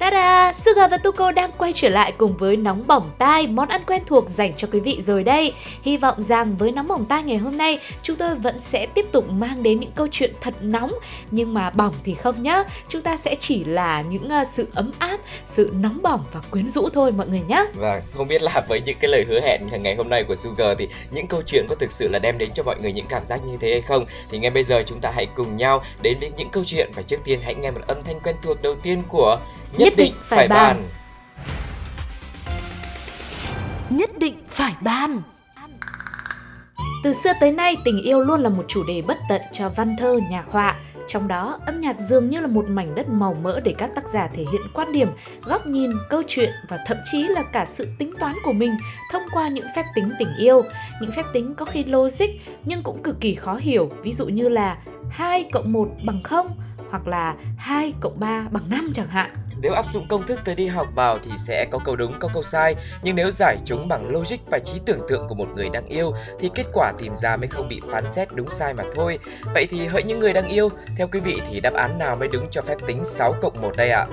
Ta-da! Suga và Tuko đang quay trở lại cùng với Nóng Bỏng Tai, món ăn quen thuộc dành cho quý vị rồi đây. Hy vọng rằng với Nóng Bỏng Tai ngày hôm nay, chúng tôi vẫn sẽ tiếp tục mang đến những câu chuyện thật nóng, nhưng mà bỏng thì không nhá. Chúng ta sẽ chỉ là những ờ, sự ấm áp, sự nóng bỏng và quyến rũ thôi mọi người nhé. Và vâng, không biết là với những cái lời hứa hẹn ngày hôm nay của Sugar thì những câu chuyện có thực sự là đem đến cho mọi người những cảm giác như thế hay không? Thì ngay bây giờ chúng ta hãy cùng nhau đến với những câu chuyện và trước tiên hãy nghe một âm thanh quen thuộc đầu tiên của Nhất định phải bàn. Nhất định phải ban. Từ xưa tới nay, tình yêu luôn là một chủ đề bất tận cho văn thơ, nhạc họa. Trong đó, âm nhạc dường như là một mảnh đất màu mỡ để các tác giả thể hiện quan điểm, góc nhìn, câu chuyện và thậm chí là cả sự tính toán của mình thông qua những phép tính tình yêu. Những phép tính có khi logic nhưng cũng cực kỳ khó hiểu, ví dụ như là 2 cộng 1 bằng 0 hoặc là 2 cộng 3 bằng 5 chẳng hạn. Nếu áp dụng công thức tới đi học vào thì sẽ có câu đúng có câu sai, nhưng nếu giải chúng bằng logic và trí tưởng tượng của một người đang yêu thì kết quả tìm ra mới không bị phán xét đúng sai mà thôi. Vậy thì hỡi những người đang yêu, theo quý vị thì đáp án nào mới đúng cho phép tính 6 cộng 1 đây ạ?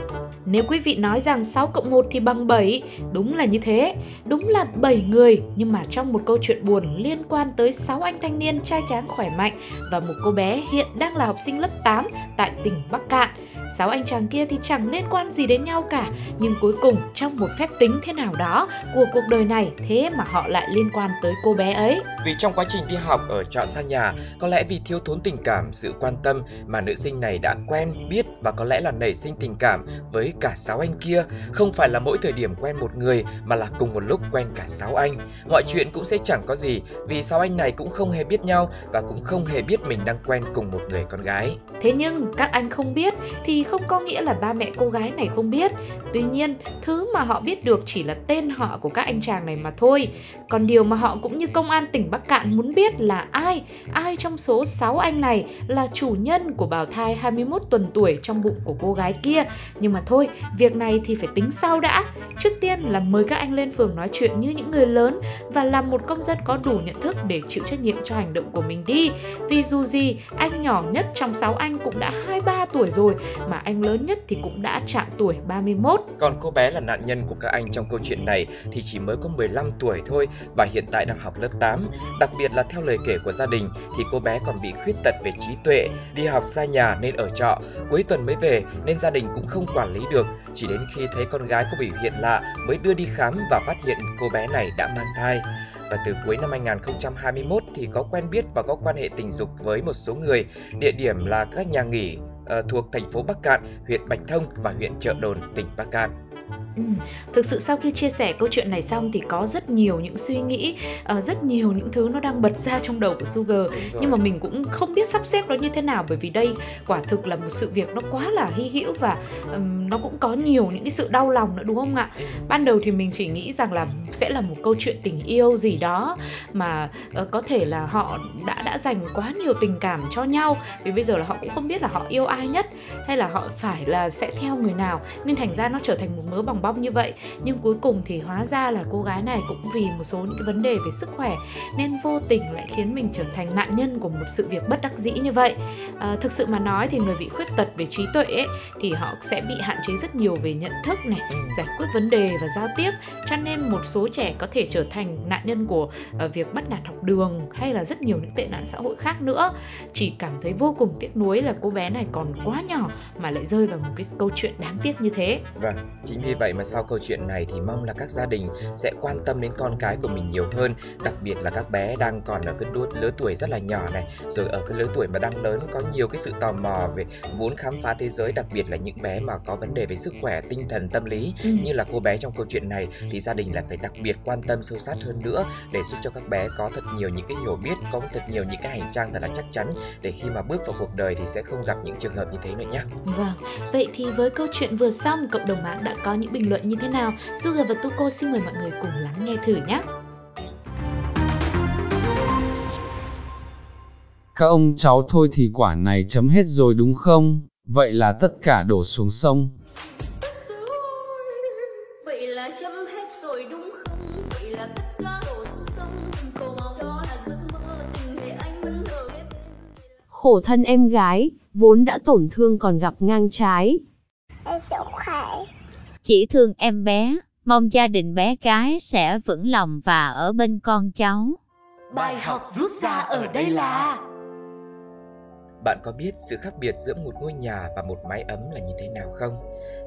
Nếu quý vị nói rằng 6 cộng 1 thì bằng 7, đúng là như thế. Đúng là 7 người, nhưng mà trong một câu chuyện buồn liên quan tới 6 anh thanh niên trai tráng khỏe mạnh và một cô bé hiện đang là học sinh lớp 8 tại tỉnh Bắc Cạn. 6 anh chàng kia thì chẳng liên quan gì đến nhau cả, nhưng cuối cùng trong một phép tính thế nào đó của cuộc đời này thế mà họ lại liên quan tới cô bé ấy. Vì trong quá trình đi học ở trọ xa nhà, có lẽ vì thiếu thốn tình cảm, sự quan tâm mà nữ sinh này đã quen, biết và có lẽ là nảy sinh tình cảm với cả sáu anh kia. Không phải là mỗi thời điểm quen một người mà là cùng một lúc quen cả sáu anh. Mọi chuyện cũng sẽ chẳng có gì vì sáu anh này cũng không hề biết nhau và cũng không hề biết mình đang quen cùng một người con gái. Thế nhưng các anh không biết thì không có nghĩa là ba mẹ cô gái này không biết. Tuy nhiên, thứ mà họ biết được chỉ là tên họ của các anh chàng này mà thôi. Còn điều mà họ cũng như công an tỉnh Bắc Cạn muốn biết là ai, ai trong số 6 anh này là chủ nhân của bào thai 21 tuần tuổi trong bụng của cô gái kia. Nhưng mà thôi, việc này thì phải tính sau đã. Trước tiên là mời các anh lên phường nói chuyện như những người lớn và làm một công dân có đủ nhận thức để chịu trách nhiệm cho hành động của mình đi. Vì dù gì, anh nhỏ nhất trong 6 anh cũng đã 23 tuổi rồi mà anh lớn nhất thì cũng đã chạm tuổi 31. Còn cô bé là nạn nhân của các anh trong câu chuyện này thì chỉ mới có 15 tuổi thôi và hiện tại đang học lớp 8. Đặc biệt là theo lời kể của gia đình thì cô bé còn bị khuyết tật về trí tuệ, đi học xa nhà nên ở trọ, cuối tuần mới về nên gia đình cũng không quản lý được. Chỉ đến khi thấy con gái có biểu hiện lạ mới đưa đi khám và phát hiện cô bé này đã mang thai và từ cuối năm 2021 thì có quen biết và có quan hệ tình dục với một số người. Địa điểm là các nhà nghỉ Ờ, thuộc thành phố Bắc Cạn, huyện Bạch Thông và huyện Trợ Đồn, tỉnh Bắc Cạn. Ừ, thực sự sau khi chia sẻ câu chuyện này xong thì có rất nhiều những suy nghĩ, uh, rất nhiều những thứ nó đang bật ra trong đầu của Sugar. Nhưng mà mình cũng không biết sắp xếp nó như thế nào bởi vì đây quả thực là một sự việc nó quá là hy hữu và ừm, nó cũng có nhiều những cái sự đau lòng nữa đúng không ạ? Ban đầu thì mình chỉ nghĩ rằng là sẽ là một câu chuyện tình yêu gì đó mà ờ, có thể là họ đã đã dành quá nhiều tình cảm cho nhau vì bây giờ là họ cũng không biết là họ yêu ai nhất hay là họ phải là sẽ theo người nào. Nên thành ra nó trở thành một mớ bòng bong như vậy. Nhưng cuối cùng thì hóa ra là cô gái này cũng vì một số những cái vấn đề về sức khỏe nên vô tình lại khiến mình trở thành nạn nhân của một sự việc bất đắc dĩ như vậy. À, thực sự mà nói thì người bị khuyết tật về trí tuệ ấy, thì họ sẽ bị hạn chế rất nhiều về nhận thức này Ừ. giải quyết vấn đề và giao tiếp. Cho nên một số trẻ có thể trở thành nạn nhân của ờ, việc bắt nạt học đường hay là rất nhiều những tệ nạn xã hội khác nữa. Chỉ cảm thấy vô cùng tiếc nuối là cô bé này còn quá nhỏ mà lại rơi vào một cái câu chuyện đáng tiếc như thế. Vâng, chính vì vậy mà sau câu chuyện này thì mong là các gia đình sẽ quan tâm đến con cái của mình nhiều hơn, đặc biệt là các bé đang còn ở cái đua, lứa tuổi rất là nhỏ này, rồi ở cái lứa tuổi mà đang lớn có nhiều cái sự tò mò về muốn khám phá thế giới, đặc biệt là những bé mà có vấn đề về sức khỏe, tinh thần, tâm lý Ừ. như là cô bé trong câu chuyện này thì gia đình là phải đặc biệt quan tâm sâu sát hơn nữa để giúp cho các bé có thật nhiều những cái hiểu biết, có thật nhiều những cái hành trang thật là chắc chắn để khi mà bước vào cuộc đời thì sẽ không gặp những trường hợp như thế nữa nhé. Vâng, vậy thì với câu chuyện vừa xong, cộng đồng mạng đã có những bình luận như thế nào? Sugar và Tuko xin mời mọi người cùng lắng nghe thử nhé. Các ông cháu thôi thì quả này chấm hết rồi đúng không? Vậy là tất cả đổ xuống sông. Vậy là chấm hết rồi đúng không? Vậy là tất cả đổ xuống sông Cầu mong đó là giấc mơ tình để anh vẫn ở bên Khổ thân em gái, vốn đã tổn thương còn gặp ngang trái. Em sống khỏe. Chỉ thương em bé, mong gia đình bé gái sẽ vững lòng và ở bên con cháu. Bài học rút ra ở đây là Bạn có biết sự khác biệt giữa một ngôi nhà và một mái ấm là như thế nào không?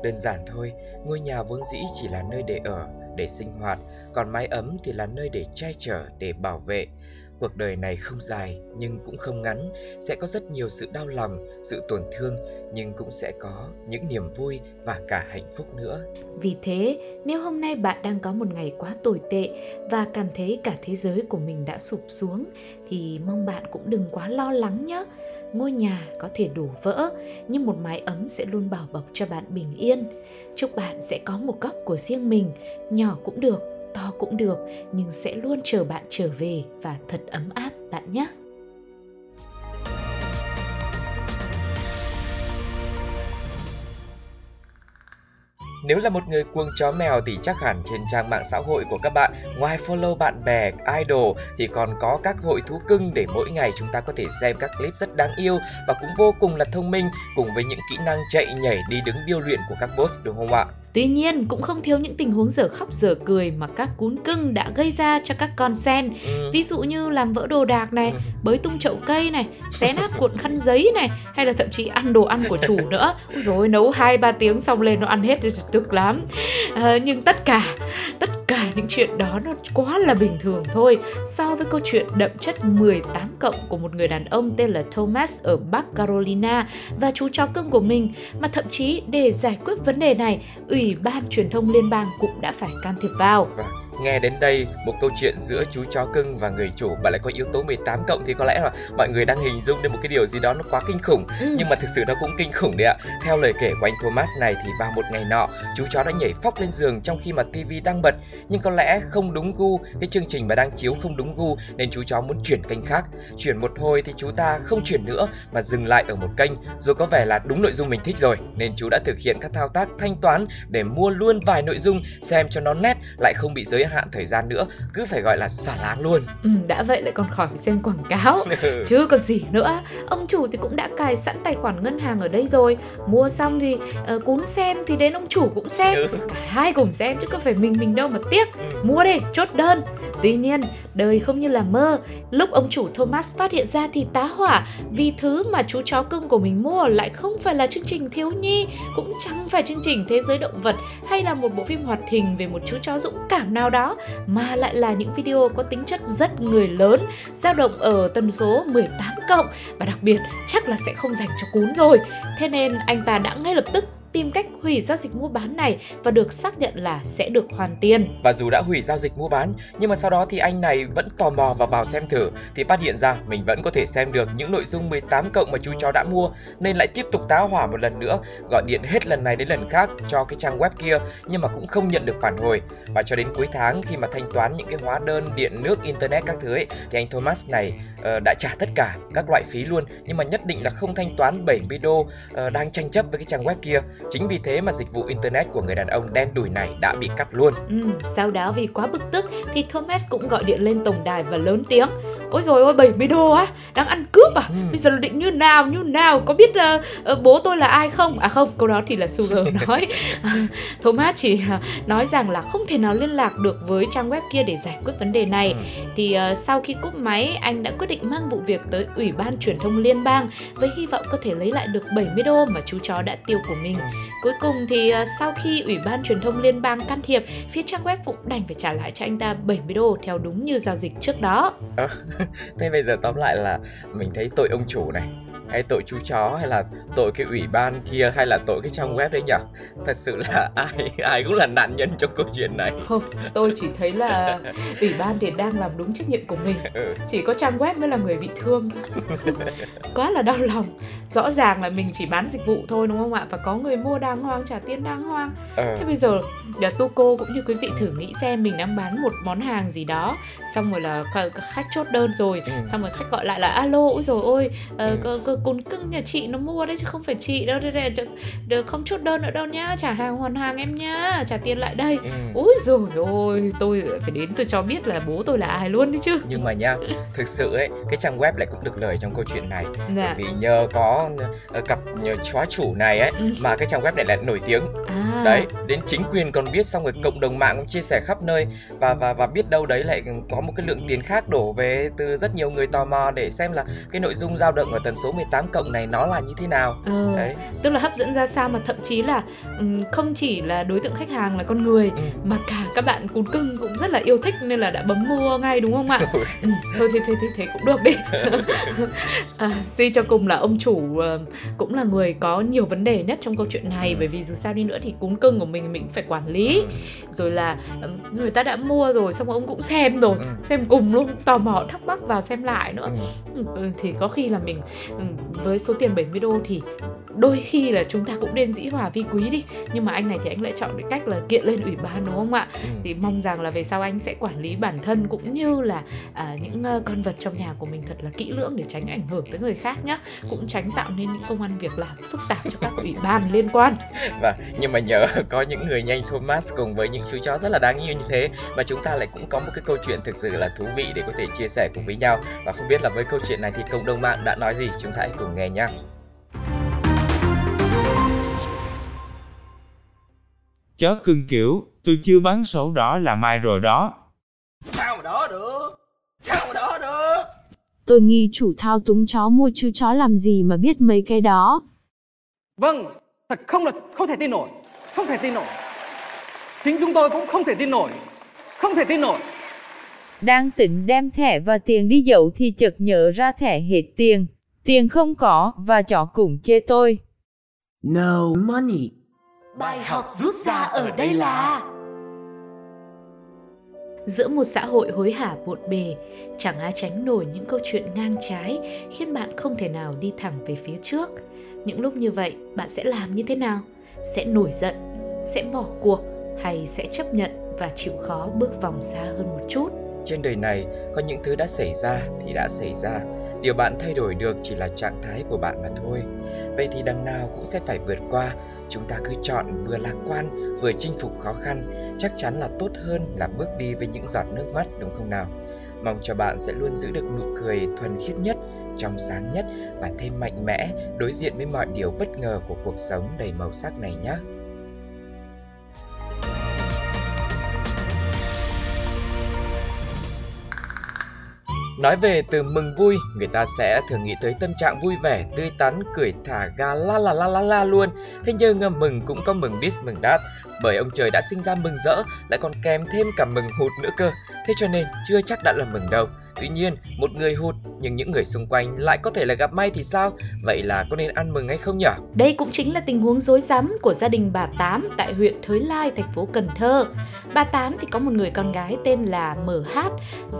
Đơn giản thôi, ngôi nhà vốn dĩ chỉ là nơi để ở, để sinh hoạt, còn mái ấm thì là nơi để che chở, để bảo vệ. Cuộc đời này không dài nhưng cũng không ngắn, sẽ có rất nhiều sự đau lòng, sự tổn thương nhưng cũng sẽ có những niềm vui và cả hạnh phúc nữa. Vì thế, nếu hôm nay bạn đang có một ngày quá tồi tệ và cảm thấy cả thế giới của mình đã sụp xuống thì mong bạn cũng đừng quá lo lắng nhé. Ngôi nhà có thể đổ vỡ, nhưng một mái ấm sẽ luôn bảo bọc cho bạn bình yên. Chúc bạn sẽ có một góc của riêng mình, nhỏ cũng được, to cũng được, nhưng sẽ luôn chờ bạn trở về và thật ấm áp bạn nhé. Nếu là một người cuồng chó mèo thì chắc hẳn trên trang mạng xã hội của các bạn ngoài follow bạn bè, idol thì còn có các hội thú cưng để mỗi ngày chúng ta có thể xem các clip rất đáng yêu và cũng vô cùng là thông minh cùng với những kỹ năng chạy nhảy đi đứng điêu luyện của các boss đúng không ạ? Tuy nhiên cũng không thiếu những tình huống dở khóc dở cười mà các cún cưng đã gây ra cho các con sen. Ừ. Ví dụ như làm vỡ đồ đạc này, Ừ. bới tung chậu cây này, xé nát cuộn khăn giấy này, hay là thậm chí ăn đồ ăn của chủ nữa. Rồi nấu 2 3 tiếng xong lên nó ăn hết thì tức lắm. À, nhưng tất cả tất cả những chuyện đó nó quá là bình thường thôi so với câu chuyện đậm chất 18 cộng của một người đàn ông tên là Thomas ở Bắc Carolina và chú chó cưng của mình mà thậm chí để giải quyết vấn đề này, Ủy ban truyền thông liên bang cũng đã phải can thiệp vào. Vâng. Nghe đến đây, một câu chuyện giữa chú chó cưng và người chủ mà lại có yếu tố 18 cộng thì có lẽ là mọi người đang hình dung đến một cái điều gì đó nó quá kinh khủng. Ừ. Nhưng mà thực sự nó cũng kinh khủng đấy ạ. Theo lời kể của anh Thomas này thì vào một ngày nọ, chú chó đã nhảy phóc lên giường trong khi mà TV đang bật. Nhưng có lẽ không đúng gu, cái chương trình mà đang chiếu không đúng gu nên chú chó muốn chuyển kênh khác. Chuyển một hồi thì chú ta không chuyển nữa mà dừng lại ở một kênh. Rồi có vẻ là đúng nội dung mình thích rồi nên chú đã thực hiện các thao tác thanh toán để mua luôn vài nội dung xem cho nó nét lại không bị giới hạn thời gian nữa, cứ phải gọi là xả láng luôn. Ừ, đã vậy lại còn khỏi phải xem quảng cáo. Chứ còn gì nữa ông chủ thì cũng đã cài sẵn tài khoản ngân hàng ở đây rồi. Mua xong thì uh, cún xem thì đến ông chủ cũng xem. Ừ. cả hai cùng xem chứ có phải mình mình đâu mà tiếc. Ừ. mua đi chốt đơn. Tuy nhiên đời không như là mơ. Lúc ông chủ Thomas phát hiện ra thì tá hỏa vì thứ mà chú chó cưng của mình mua lại không phải là chương trình thiếu nhi cũng chẳng phải chương trình thế giới động vật hay là một bộ phim hoạt hình về một chú chó dũng cảm nào đó mà lại là những video có tính chất rất người lớn, dao động ở tần số 18 cộng. Và đặc biệt, chắc là sẽ không dành cho cún rồi. Thế nên anh ta đã ngay lập tức tìm cách hủy giao dịch mua bán này và được xác nhận là sẽ được hoàn tiền Và dù đã hủy giao dịch mua bán, nhưng mà sau đó thì anh này vẫn tò mò và vào xem thử thì phát hiện ra mình vẫn có thể xem được những nội dung 18 cộng mà chú chó đã mua nên lại tiếp tục tá hỏa một lần nữa, gọi điện hết lần này đến lần khác cho cái trang web kia nhưng mà cũng không nhận được phản hồi. Và cho đến cuối tháng khi mà thanh toán những cái hóa đơn điện nước internet các thứ ấy thì anh Thomas này uh, đã trả tất cả các loại phí luôn nhưng mà nhất định là không thanh toán 70 đô uh, đang tranh chấp với cái trang web kia. Chính vì thế mà dịch vụ internet của người đàn ông đen đủi này đã bị cắt luôn. Ừ, sau đó vì quá bực tức thì Thomas cũng gọi điện lên tổng đài và lớn tiếng Ôi rồi ôi 70 đô á, đang ăn cướp à? Ừ. Bây giờ định như nào, như nào, có biết ờ, ờ, bố tôi là ai không? À không, câu đó thì là Sugar nói Thomas chỉ ờ, nói rằng là không thể nào liên lạc được với trang web kia để giải quyết vấn đề này Ừ. Thì ờ, sau khi cúp máy, anh đã quyết định mang vụ việc tới Ủy ban truyền thông liên bang Với hy vọng có thể lấy lại được 70 đô mà chú chó đã tiêu của mình Cuối cùng thì ờ, sau khi Ủy ban truyền thông liên bang can thiệp phía trang web cũng đành phải trả lại cho anh ta 70 đô theo đúng như giao dịch trước đó. Thế bây giờ tóm lại là mình thấy tội ông chủ này hay tội chú chó hay là tội cái ủy ban kia hay là tội cái trang web đấy nhỉ thật sự là ai ai cũng là nạn nhân trong câu chuyện này. Không, tôi chỉ thấy là ủy ban thì đang làm đúng trách nhiệm của mình. Ừ. Chỉ có trang web mới là người bị thương. Quá là đau lòng. Rõ ràng là mình chỉ bán dịch vụ thôi đúng không ạ? Và có người mua đàng hoàng trả tiền đàng hoàng. Ờ. Thế bây giờ là Tuco cũng như quý vị thử nghĩ xem Mình đang bán một món hàng gì đó. Xong rồi là kh- khách chốt đơn rồi. Ừ. Xong rồi khách gọi lại là Alo, ôi rồi ôi ờ, Ừ. c- c- Cún cưng nhà chị nó mua đấy chứ không phải chị đâu. Đây, đây, đây, Không chốt đơn nữa đâu nhá. Trả hàng hoàn hàng em nhá. Trả tiền lại đây. Ừ. Úi rồi ôi, tôi phải đến tôi cho biết là bố tôi là ai luôn đấy chứ. Nhưng mà nha thực sự ấy cái trang web lại cũng được lời trong câu chuyện này. Dạ. Vì nhờ có ờ, cặp nhờ chó chủ này ấy Ừ. mà cái trang web này lại nổi tiếng. À, đấy đến chính quyền còn biết xong rồi cộng đồng mạng cũng chia sẻ khắp nơi. Và và và biết đâu đấy lại có một cái lượng tiền khác đổ về từ rất nhiều người tò mò để xem là cái nội dung dao động ở tần số 18 cộng này nó là như thế nào ờ, đấy Tức là hấp dẫn ra sao mà thậm chí là ừm, không chỉ là đối tượng khách hàng là con người ừ. Mà cả các bạn cún cưng cũng rất là yêu thích nên là đã bấm mua ngay đúng không ạ? Ừ, thôi thế thế thế thế cũng được đi. à, suy cho cùng là ông chủ ờ, cũng là người có nhiều vấn đề nhất trong câu chuyện này Ừ. bởi vì dù sao đi nữa thì cún cưng của mình mình phải quản lý. Rồi là ừm, người ta đã mua rồi xong rồi ông cũng xem rồi, Ừ. xem cùng luôn, tò mò thắc mắc vào xem lại nữa. ừ. Ừ, thì có khi là mình ừ, với số tiền 70 đô thì đôi khi là chúng ta cũng nên dĩ hòa vi quý đi nhưng mà anh này thì anh lại chọn cái cách là kiện lên ủy ban đúng không ạ Ừ. thì mong rằng là về sau anh sẽ quản lý bản thân cũng như là à, những ờ, con vật trong nhà của mình thật là kỹ lưỡng để tránh ảnh hưởng tới người khác nhá cũng tránh tạo nên những công ăn việc làm phức tạp cho các ủy ban liên quan Và nhưng mà nhờ có những người nhanh Thomas cùng với những chú chó rất là đáng yêu như thế mà chúng ta lại cũng có một cái câu chuyện thực sự là thú vị để có thể chia sẻ cùng với nhau và không biết là với câu chuyện này thì cộng đồng mạng đã nói gì chúng ta hãy cùng nghe nhé. Chó cưng kiểu, tôi chưa bán sổ đỏ là mai rồi đó. Tôi nghi chủ thao túng chó mua chứ chó làm gì mà biết mấy cái đó. Vâng, thật không là không thể tin nổi, không thể tin nổi. Chính chúng tôi cũng không thể tin nổi, không thể tin nổi. Đang định đem thẻ và tiền đi dậu thì chợt nhớ ra thẻ hết tiền. Tiền không có và chó cũng chê tôi. No money. Bài học rút ra ở đây là giữa một xã hội hối hả bộn bề chẳng ai tránh nổi những câu chuyện ngang trái khiến bạn không thể nào đi thẳng về phía trước. Những lúc như vậy bạn sẽ làm như thế nào? Sẽ nổi giận sẽ bỏ cuộc hay sẽ chấp nhận và chịu khó bước vòng xa hơn một chút? Trên đời này có những thứ đã xảy ra thì đã xảy ra. Điều bạn thay đổi được chỉ là trạng thái của bạn mà thôi. Vậy thì đằng nào cũng sẽ phải vượt qua. Chúng ta cứ chọn vừa lạc quan, vừa chinh phục khó khăn. Chắc chắn là tốt hơn là bước đi với những giọt nước mắt đúng không nào? Mong cho bạn sẽ luôn giữ được nụ cười thuần khiết nhất, trong sáng nhất và thêm mạnh mẽ đối diện với mọi điều bất ngờ của cuộc sống đầy màu sắc này nhé. Nói về từ mừng vui, người ta sẽ thường nghĩ tới tâm trạng vui vẻ, tươi tắn, cười thả ga la la la la la luôn. Thế nhưng à, mừng cũng có mừng biết mừng đát, bởi ông trời đã sinh ra mừng rỡ, lại còn kèm thêm cả mừng hụt nữa cơ. Thế cho nên chưa chắc đã là mừng đâu. Tuy nhiên, một người hụt nhưng những người xung quanh lại có thể là gặp may thì sao? Vậy là có nên ăn mừng hay không nhỉ? Đây cũng chính là tình huống rối rắm của gia đình bà Tám tại huyện Thới Lai, thành phố Cần Thơ. Bà Tám thì có một người con gái tên là MH,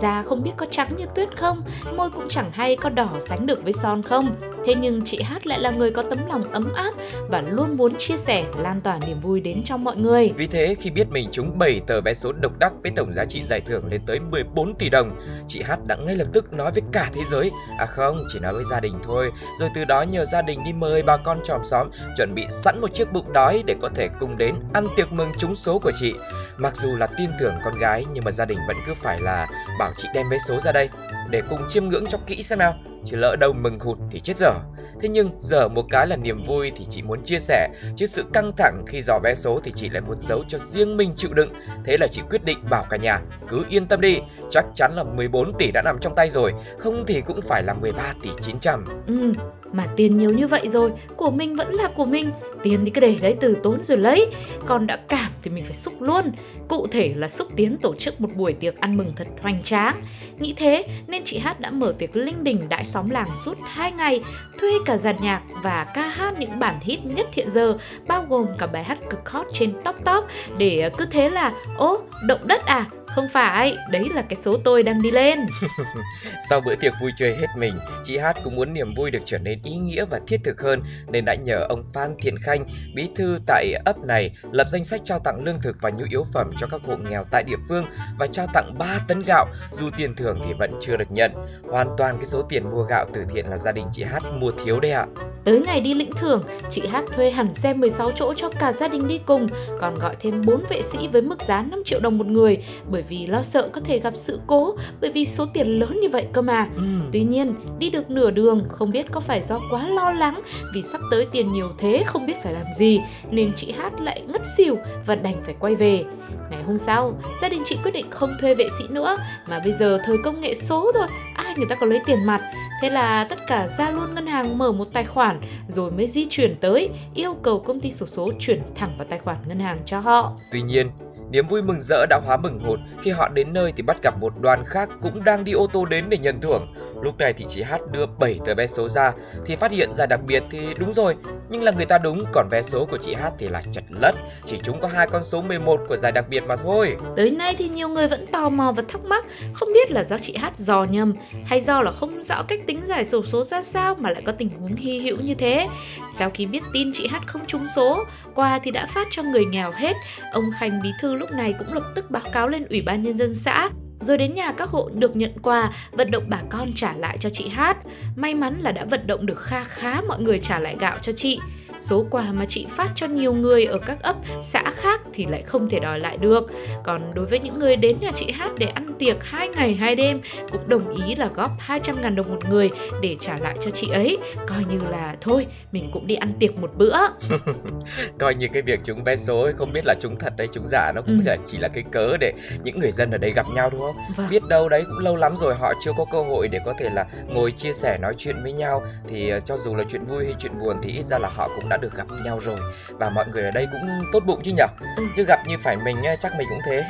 da không biết có trắng như tuyết không, môi cũng chẳng hay có đỏ sánh được với son không. Thế nhưng chị Hát lại là người có tấm lòng ấm áp và luôn muốn chia sẻ, lan tỏa niềm vui đến cho mọi người. Vì thế khi biết mình trúng 7 tờ vé số độc đắc với tổng giá trị giải thưởng lên tới 14 tỷ đồng, chị Hát đã ngay lập tức nói với cả thế giới, à không, chỉ nói với gia đình thôi, rồi từ đó nhờ gia đình đi mời bà con chòm xóm chuẩn bị sẵn một chiếc bụng đói để có thể cùng đến ăn tiệc mừng trúng số của chị. Mặc dù là tin tưởng con gái nhưng mà gia đình vẫn cứ phải là bảo chị đem vé số ra đây để cùng chiêm ngưỡng cho kỹ xem nào chứ lỡ đâu mừng hụt thì chết dở. Thế nhưng giờ một cái là niềm vui thì chị muốn chia sẻ, chứ sự căng thẳng khi dò vé số thì chị lại muốn giấu cho riêng mình chịu đựng. Thế là chị quyết định bảo cả nhà cứ yên tâm đi, chắc chắn là 14 tỷ đã nằm trong tay rồi, không thì cũng phải là 13 tỷ 900. Ừ, mà tiền nhiều như vậy rồi, của mình vẫn là của mình. Tiền thì cứ để đấy từ tốn rồi lấy. Còn đã cảm thì mình phải xúc luôn. Cụ thể là xúc tiến tổ chức một buổi tiệc ăn mừng thật hoành tráng. Nghĩ thế nên chị Hát đã mở tiệc linh đình đại xóm làng suốt 2 ngày, thuê cả dàn nhạc và ca hát những bản hit nhất hiện giờ, bao gồm cả bài hát cực hot trên Top Top để cứ thế là Ố, động đất à? Không phải, đấy là cái số tôi đang đi lên. Sau bữa tiệc vui chơi hết mình, chị Hát cũng muốn niềm vui được trở nên ý nghĩa và thiết thực hơn nên đã nhờ ông Phan Thiện Khanh, bí thư tại ấp này lập danh sách trao tặng lương thực và nhu yếu phẩm cho các hộ nghèo tại địa phương và trao tặng 3 tấn gạo, dù tiền thưởng thì vẫn chưa được nhận. Hoàn toàn cái số tiền mua gạo từ thiện là gia đình chị Hát mua thiếu đấy ạ. Tới ngày đi lĩnh thưởng, chị Hát thuê hẳn xe 16 chỗ cho cả gia đình đi cùng, còn gọi thêm 4 vệ sĩ với mức giá 5 triệu đồng một người bởi vì lo sợ có thể gặp sự cố bởi vì số tiền lớn như vậy cơ mà. Ừ. Tuy nhiên, đi được nửa đường không biết có phải do quá lo lắng vì sắp tới tiền nhiều thế không biết phải làm gì nên chị Hát lại ngất xỉu và đành phải quay về. Ngày hôm sau, gia đình chị quyết định không thuê vệ sĩ nữa mà bây giờ thời công nghệ số rồi, ai người ta có lấy tiền mặt. Thế là tất cả ra luôn ngân hàng mở một tài khoản rồi mới di chuyển tới yêu cầu công ty sổ số chuyển thẳng vào tài khoản ngân hàng cho họ. Tuy nhiên, niềm vui mừng rỡ đã hóa mừng hụt khi họ đến nơi thì bắt gặp một đoàn khác cũng đang đi ô tô đến để nhận thưởng. Lúc này thì chị Hát đưa 7 tờ vé số ra thì phát hiện ra đặc biệt thì đúng rồi, nhưng là người ta đúng còn vé số của chị Hát thì là chật lất, chỉ chúng có hai con số 11 của giải đặc biệt mà thôi. Tới nay thì nhiều người vẫn tò mò và thắc mắc không biết là do chị Hát dò nhầm hay do là không rõ cách tính giải sổ số ra sao mà lại có tình huống hy hữu như thế. Sau khi biết tin chị Hát không trúng số, quà thì đã phát cho người nghèo hết, ông Khanh bí thư lúc này cũng lập tức báo cáo lên Ủy ban Nhân dân xã rồi đến nhà các hộ được nhận quà, vận động bà con trả lại cho chị Hát. May mắn là đã vận động được kha khá mọi người trả lại gạo cho chị. Số quà mà chị phát cho nhiều người ở các ấp, xã khác thì lại không thể đòi lại được. Còn đối với những người đến nhà chị Hát để ăn tiệc hai ngày hai đêm cũng đồng ý là góp 200 ngàn đồng một người để trả lại cho chị ấy. Coi như là thôi, mình cũng đi ăn tiệc một bữa. Coi như cái việc trúng vé số ấy, không biết là trúng thật hay trúng giả nó cũng Ừ. chỉ, chỉ là cái cớ để những người dân ở đây gặp nhau đúng không? Vâng. Biết đâu đấy cũng lâu lắm rồi họ chưa có cơ hội để có thể là ngồi chia sẻ nói chuyện với nhau thì ờ, cho dù là chuyện vui hay chuyện buồn thì ít ra là họ cũng đã được gặp nhau rồi và mọi người ở đây cũng tốt bụng chứ nhở? Ừ. Chứ gặp như phải mình chắc mình cũng thế.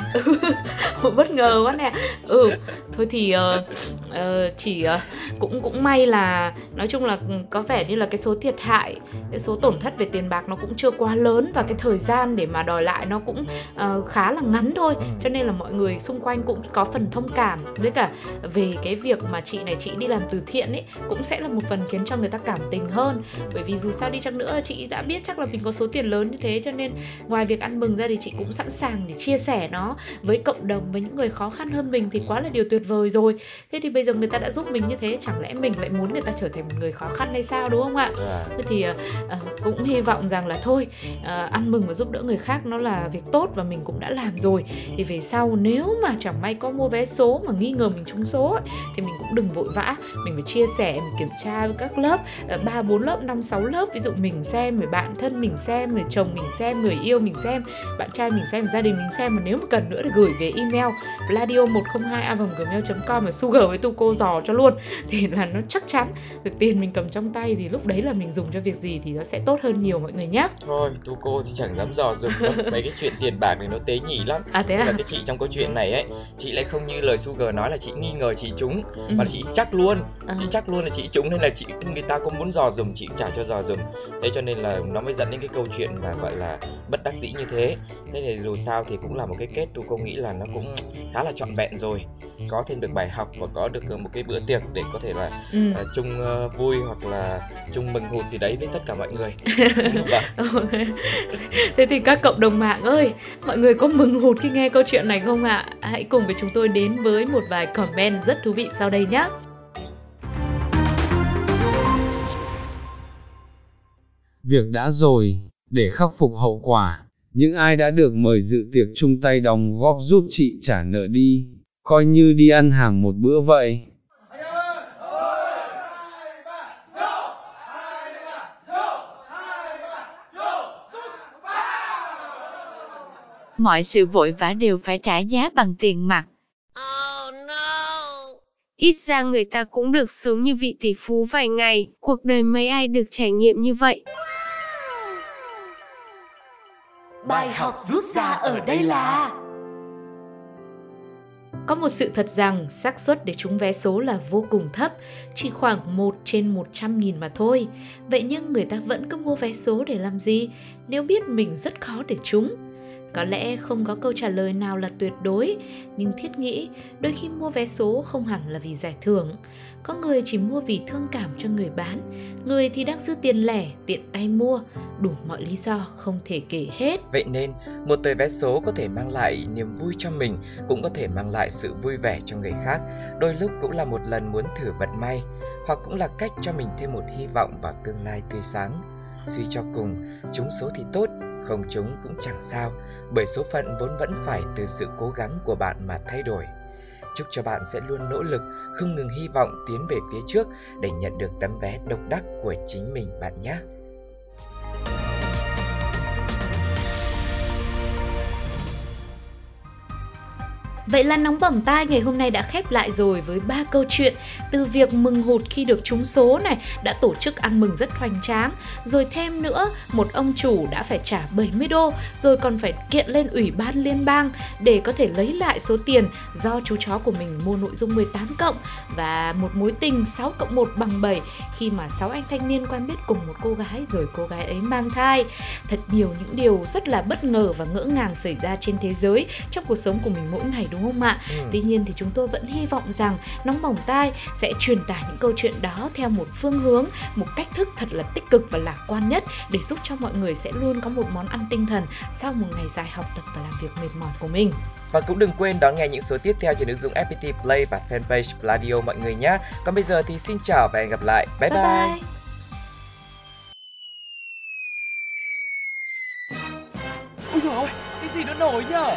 bất ngờ quá nè ừ thôi thì ờ, ờ, chỉ ờ, cũng cũng may là nói chung là có vẻ như là cái số thiệt hại cái số tổn thất về tiền bạc nó cũng chưa quá lớn và cái thời gian để mà đòi lại nó cũng ờ, khá là ngắn thôi Ừ. cho nên là mọi người xung quanh cũng có phần thông cảm với cả về cái việc mà chị này chị đi làm từ thiện ấy cũng sẽ là một phần khiến cho người ta cảm tình hơn bởi vì dù sao đi chăng nữa chị đã biết chắc là mình có số tiền lớn như thế cho nên ngoài việc ăn mừng ra thì chị cũng sẵn sàng để chia sẻ nó với cộng đồng với những người khó khăn hơn mình thì quá là điều tuyệt vời rồi. Thế thì bây giờ người ta đã giúp mình như thế chẳng lẽ mình lại muốn người ta trở thành một người khó khăn hay sao đúng không ạ? Thế thì ờ, cũng hy vọng rằng là thôi ờ, ăn mừng và giúp đỡ người khác nó là việc tốt và mình cũng đã làm rồi. Thì về sau nếu mà chẳng may có mua vé số mà nghi ngờ mình trúng số ấy, thì mình cũng đừng vội vã. Mình phải chia sẻ mình kiểm tra với các lớp ba bốn lớp năm sáu lớp. Ví dụ mình xem rồi bạn thân mình xem rồi chồng mình xem người yêu mình xem bạn trai mình xem gia đình mình xem. Mà nếu mà cần nữa thì gửi về email vladio 102 gmail com và sugar với tu cô dò cho luôn. Thì là nó chắc chắn được tiền mình cầm trong tay thì lúc đấy là mình dùng cho việc gì thì nó sẽ tốt hơn nhiều mọi người nhé thôi tu cô thì chẳng dám dò dừng đâu. Mấy cái chuyện tiền bạc này nó tế nhị lắm. À thế Thế là à? cái chị trong câu chuyện này ấy chị lại không như lời Sugar nói là chị nghi ngờ chị trúng Ừ. mà chị chắc luôn. Ờ. chị chắc luôn là chị trúng nên là chị người ta có muốn dò dùm chị cũng chả cho dò dùm thế cho nên là nó mới dẫn đến cái câu chuyện mà gọi là bất đắc dĩ như thế thế thì dù sao thì cũng là một cái kết tu cô nghĩ là nó cũng khá là trọn vẹn rồi có thêm được bài học và có được một cái bữa tiệc để có thể là ừ. uh, chung ờ, vui hoặc là chung mừng hụt gì đấy với tất cả mọi người vâng Thế thì các cộng đồng mạng ơi, mọi người có mừng hụt khi nghe câu chuyện này không ạ? Hãy cùng với chúng tôi đến với một vài comment rất thú vị sau đây nhé. Việc đã rồi, để khắc phục hậu quả, những ai đã được mời dự tiệc chung tay đóng góp giúp chị trả nợ đi, coi như đi ăn hàng một bữa vậy. Mọi sự vội vã đều phải trả giá bằng tiền mặt. Ít ra người ta cũng được sống như vị tỷ phú vài ngày, cuộc đời mấy ai được trải nghiệm như vậy. Bài học rút ra ở đây là Có một sự thật rằng xác suất để trúng vé số là vô cùng thấp, chỉ khoảng 1 trên 100 nghìn mà thôi. Vậy nhưng người ta vẫn cứ mua vé số để làm gì nếu biết mình rất khó để trúng? Có lẽ không có câu trả lời nào là tuyệt đối, nhưng thiết nghĩ đôi khi mua vé số không hẳn là vì giải thưởng. Có người chỉ mua vì thương cảm cho người bán, người thì đang dư tiền lẻ, tiện tay mua, đủ mọi lý do không thể kể hết. Vậy nên, một tờ vé số có thể mang lại niềm vui cho mình, cũng có thể mang lại sự vui vẻ cho người khác. Đôi lúc cũng là một lần muốn thử vận may, hoặc cũng là cách cho mình thêm một hy vọng vào tương lai tươi sáng. Suy cho cùng, trúng số thì tốt, không trúng cũng chẳng sao, bởi số phận vốn vẫn phải từ sự cố gắng của bạn mà thay đổi. Chúc cho bạn sẽ luôn nỗ lực, không ngừng hy vọng tiến về phía trước để nhận được tấm vé độc đắc của chính mình bạn nhé. Vậy là nóng bỏng tai ngày hôm nay đã khép lại rồi với ba câu chuyện từ việc mừng hụt khi được trúng số này đã tổ chức ăn mừng rất hoành tráng, rồi thêm nữa một ông chủ đã phải trả 70 đô rồi còn phải kiện lên ủy ban liên bang để có thể lấy lại số tiền do chú chó của mình mua nội dung 18 cộng và một mối tình 6 cộng 1 bằng 7 khi mà 6 anh thanh niên quen biết cùng một cô gái rồi cô gái ấy mang thai. Thật nhiều những điều rất là bất ngờ và ngỡ ngàng xảy ra trên thế giới trong cuộc sống của mình mỗi ngày đúng không ạ? Ừ. Tuy nhiên thì chúng tôi vẫn hy vọng rằng nóng bỏng tai sẽ truyền tải những câu chuyện đó theo một phương hướng, một cách thức thật là tích cực và lạc quan nhất để giúp cho mọi người sẽ luôn có một món ăn tinh thần sau một ngày dài học tập và làm việc mệt mỏi của mình. Và cũng đừng quên đón nghe những số tiếp theo trên ứng dụng FPT Play và fanpage Pladio mọi người nhé. Còn bây giờ thì xin chào và hẹn gặp lại. Bye bye. bye. bye. Ôi dồi ôi, cái gì nó nổi nhở?